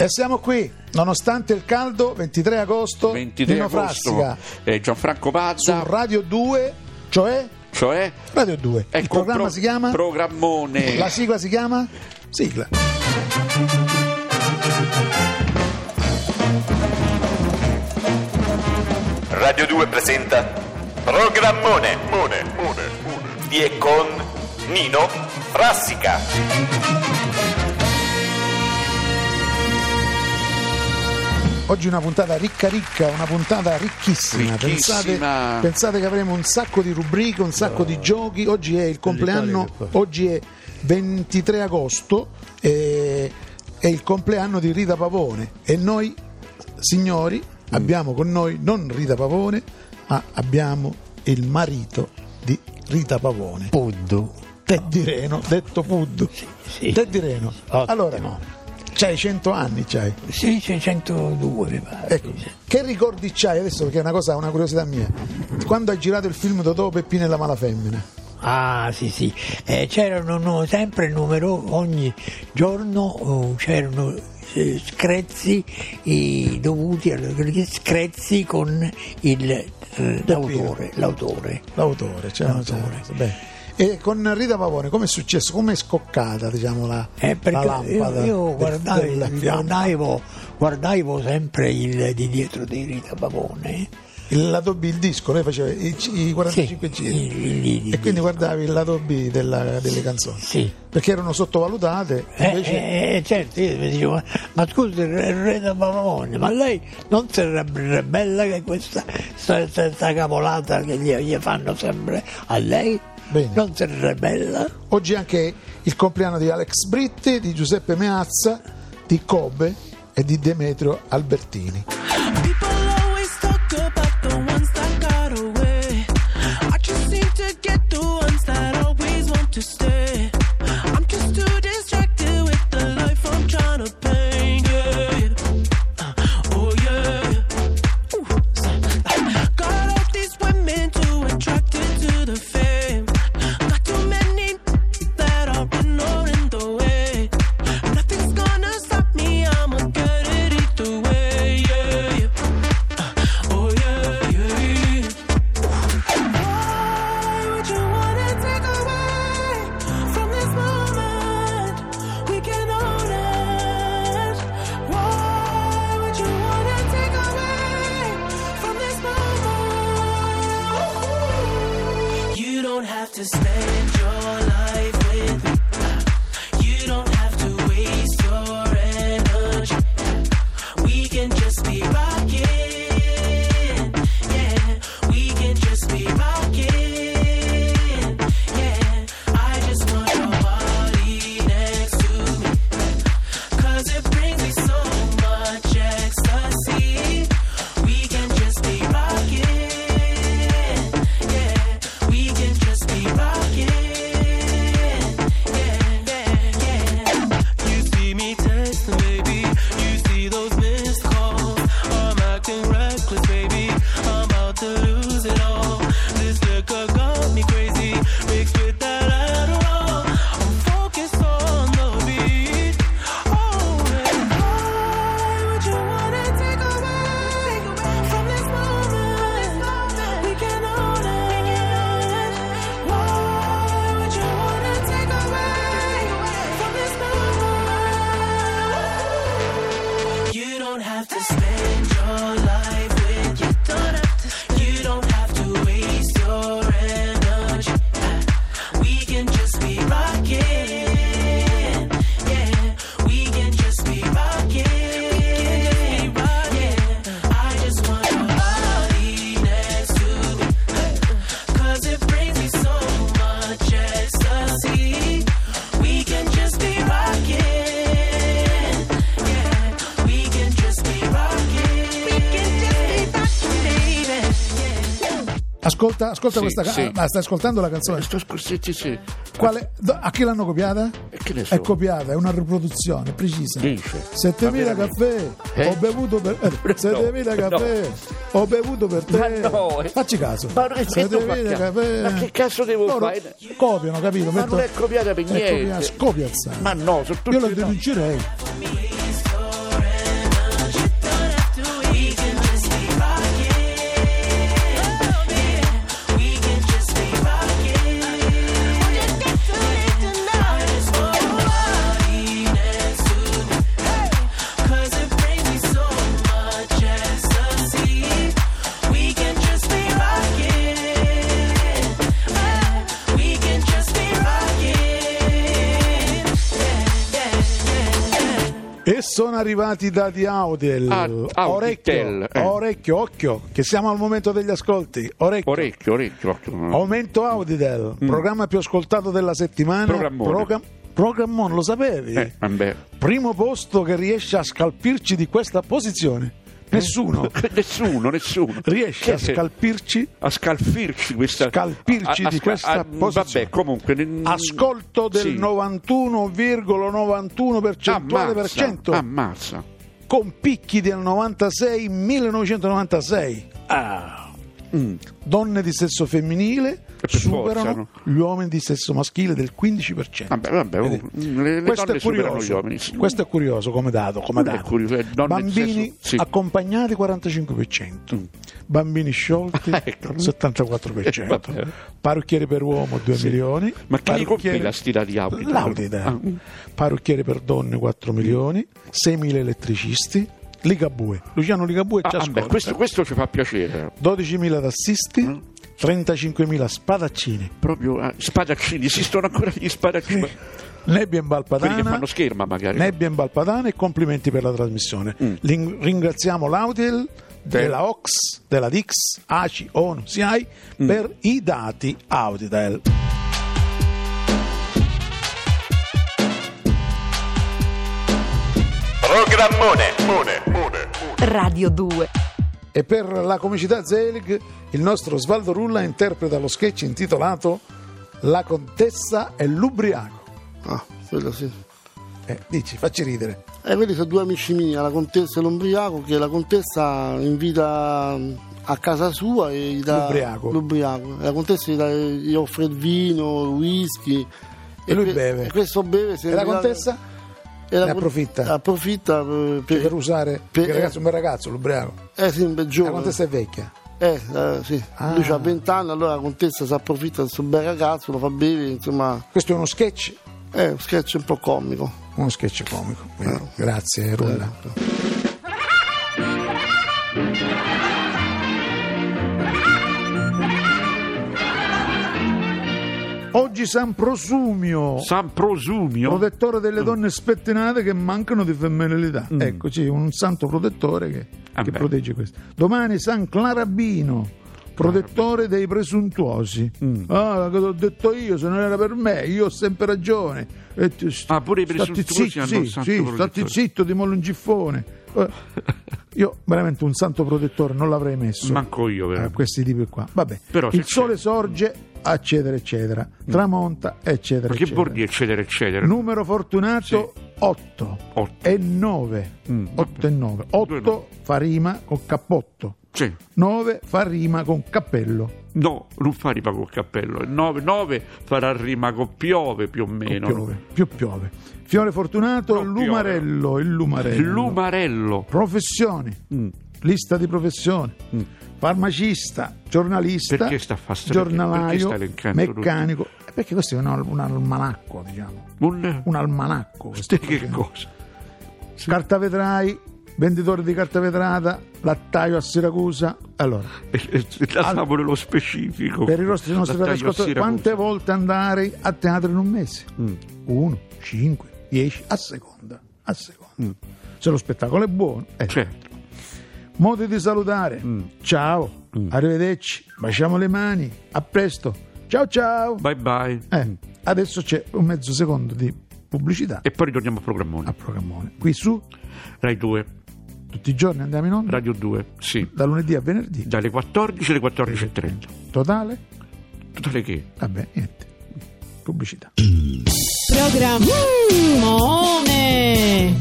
E siamo qui, nonostante il caldo, 23 agosto, 23 Nino agosto, Frassica, eh, Gianfranco su Pazza, Radio 2, cioè cioè Radio 2. il ecco, programma pro- si chiama? Programmone. La sigla si chiama? Sigla. Radio 2 presenta Programmone Mone, Mone, Mone. di e con Nino Frassica. Oggi una puntata ricca ricca, una puntata ricchissima. Pensate, pensate che avremo un sacco di rubriche, un sacco di giochi. Oggi è il compleanno, oggi è 23 agosto e è il compleanno di Rita Pavone e noi signori abbiamo con noi non Rita Pavone, ma abbiamo il marito di Rita Pavone. Puddu. Teddy Reno, detto Puddu. sì. Teddy Reno. Ottimo. Allora, c'hai 100 anni, c'hai. Sì, c'è 102 mi pare. Ecco, che ricordi c'hai adesso? Perché è una cosa, una curiosità mia. Quando hai girato il film Totò Peppino e la malafemmina? Ah, sì, sì. Eh, c'erano no, sempre numero, ogni giorno oh, c'erano eh, screzi eh, dovuti a screzi con il, eh, l'autore, l'autore. L'autore, cioè, L'autore. cioè, beh. E con Rita Pavone come è successo? Come è scoccata diciamo, la, Eh, la lampada? io, io del- della fiamma? guardavo, guardavo sempre il di dietro di Rita Pavone. Il lato B, il disco, lei faceva i, i 45 Sì, giri. il- il- il- e quindi guardavi il lato B della- delle canzoni. Sì. Perché erano sottovalutate, Eh, invece eh, eh, certo, io mi dicevo, ma scusi, re da Pavone, ma lei non sarebbe bella che questa sta, sta- sta cavolata che gli, gli fanno sempre a lei? Bene. Non sarebbe bella? oggi anche il compleanno di Alex Britti, di Giuseppe Meazza, di Kobe e di Demetrio Albertini. to stay. stay Ascolta, ascolta Sì, questa ca- sì. ma stai ascoltando la canzone? Sto scorsetti, sì. Quale- a chi l'hanno copiata? E che so? È copiata, è una riproduzione precisa. Dice. 7000 Ma caffè, Eh? ho bevuto per eh, 7000 No, caffè, ho bevuto per te. Ma no, eh. Facci caso. Ma che devo 7000 fare? caffè. Ma che cazzo devo Loro fare? Copiano, capito? Ma non è copiata per È niente. copiata, scopiazza. Ma no, sono tutti Io no. denuncerei. Sono arrivati i dati Auditel. Ah, Auditel, orecchio, eh. orecchio, occhio, che siamo al momento degli ascolti. Orecchio. Orecchio, orecchio. orecchio. Aumento Auditel, programma più ascoltato della settimana. Mm. Programmone. Program- Programmone, lo sapevi? Eh. Primo posto che riesce a scalpirci di questa posizione. Nessuno Nessuno, nessuno. riesce a scalpirci. a scalfirci questa Scalpirci di questa posizione. vabbè comunque ne- Ascolto del sì. 91,91 percentuale per ammazza, cento. ammazza con picchi del 96 1996 Mm. donne di sesso femminile per superano forza, no? gli uomini di sesso maschile del 15% vabbè vabbè oh, Vedi? le, le questo è curioso sì. questo è curioso come dato, come dato. curioso, di bambini sesso- sì. accompagnati 45% Mm. bambini sciolti Ecco. 74% Vabbè. parrucchiere per uomo 2 milioni ma chi gli parrucchiere- compì la stila di Audi L'Audite. Ah, Parrucchiere per donne 4 milioni, 6.000 elettricisti, Ligabue, Luciano Ligabue ci ah, ascolta. vabbè, questo, questo ci fa piacere 12.000 tassisti, Mm. 35.000 spadaccini, proprio ah, spadaccini esistono ancora gli spadaccini nebbia in quelli che fanno scherma magari nebbia in Valpadana e complimenti per la trasmissione. Mm. Ling- ringraziamo l'Audil della Ox, della Dix, ACI, ONU, SIAI Mm. per i dati Auditel. Programmone. Mone. Mone. Radio 2. E per la comicità Zelig, il nostro Svaldo Rulla interpreta lo sketch intitolato La contessa e l'ubriaco. Ah, quello sì. Eh, dici, facci ridere. E quelli sono due amici miei, la contessa e l'ombriaco, che la contessa invita a casa sua e gli dà L'ubriaco. l'ubriaco. La contessa gli, dà- gli offre il vino, il whisky. E lui que- beve. E questo beve. se E la contessa? E ne approfitta? Approfitta per, per- Per usare, per- il ragazzo un bel ragazzo, l'ubriaco. eh sì, un bel La giovane. contessa è vecchia. Eh, eh, sì. Ah. Lui ha 20 anni, allora la contessa si approfitta di questo bel ragazzo, lo fa bere, insomma, Questo è uno sketch, è un sketch un po' comico. uno sketch comico. Bene, Grazie, Rulla. Oggi San Prosumio, San Prosumio protettore delle donne spettinate che mancano di femminilità. Eccoci, un santo protettore che, Ah, che protegge questo. Domani San Clarabino, protettore dei presuntuosi. Ah, che l'ho detto io, se non era per me, io ho sempre ragione. E ti- Ah, pure i presuntuosi zitto, hanno sì, sì, stati zitto di mollo un giffone. Eh, Io veramente un santo protettore non l'avrei messo. Manco io, a veramente. questi tipi qua. Vabbè, Però il sole c'è. sorge, eccetera, eccetera. Tramonta, eccetera, Ma che eccetera. eccetera eccetera Numero fortunato 8 Otto. e 9. Mm, 8 e 9. Due 8 no. fa rima con cappotto. sì 9 fa rima con cappello. No, non fa rima col cappello. 9, farà rima con piove più o meno. Piove, più piove. Fiore fortunato, No, lumarello, il lumarello. Lumarello. Professioni. Mm. Lista di professioni. Farmacista, giornalista, Perché sta fa- perché- giornalaio, sta elencando tutti? meccanico. Eh, Perché questo è un, al- un almanacco, diciamo. Un, Un almanacco. che facendo. cosa? Cartavetrai, venditore di carta vetrata, lattaio a Siracusa. Allora, Andiamo nello specifico. per i nostri, nostri Lattaio a radioascoltatori, Siracusa. quante volte andare a teatro in un mese? Mm. Uno, cinque, dieci, a seconda. A seconda. Se lo spettacolo è buono. eh. Certo. Modi di salutare. Mm. Ciao, arrivederci, baciamo le mani, a presto. Ciao ciao. Bye bye. Eh, adesso c'è un mezzo secondo di pubblicità E poi ritorniamo a programmone. a programmone. Qui su Rai 2, tutti i giorni andiamo in onda, Radio 2, sì. da lunedì a venerdì. Dalle 14 alle 14.30. Totale? Totale che? Vabbè, niente. Pubblicità. Programmone.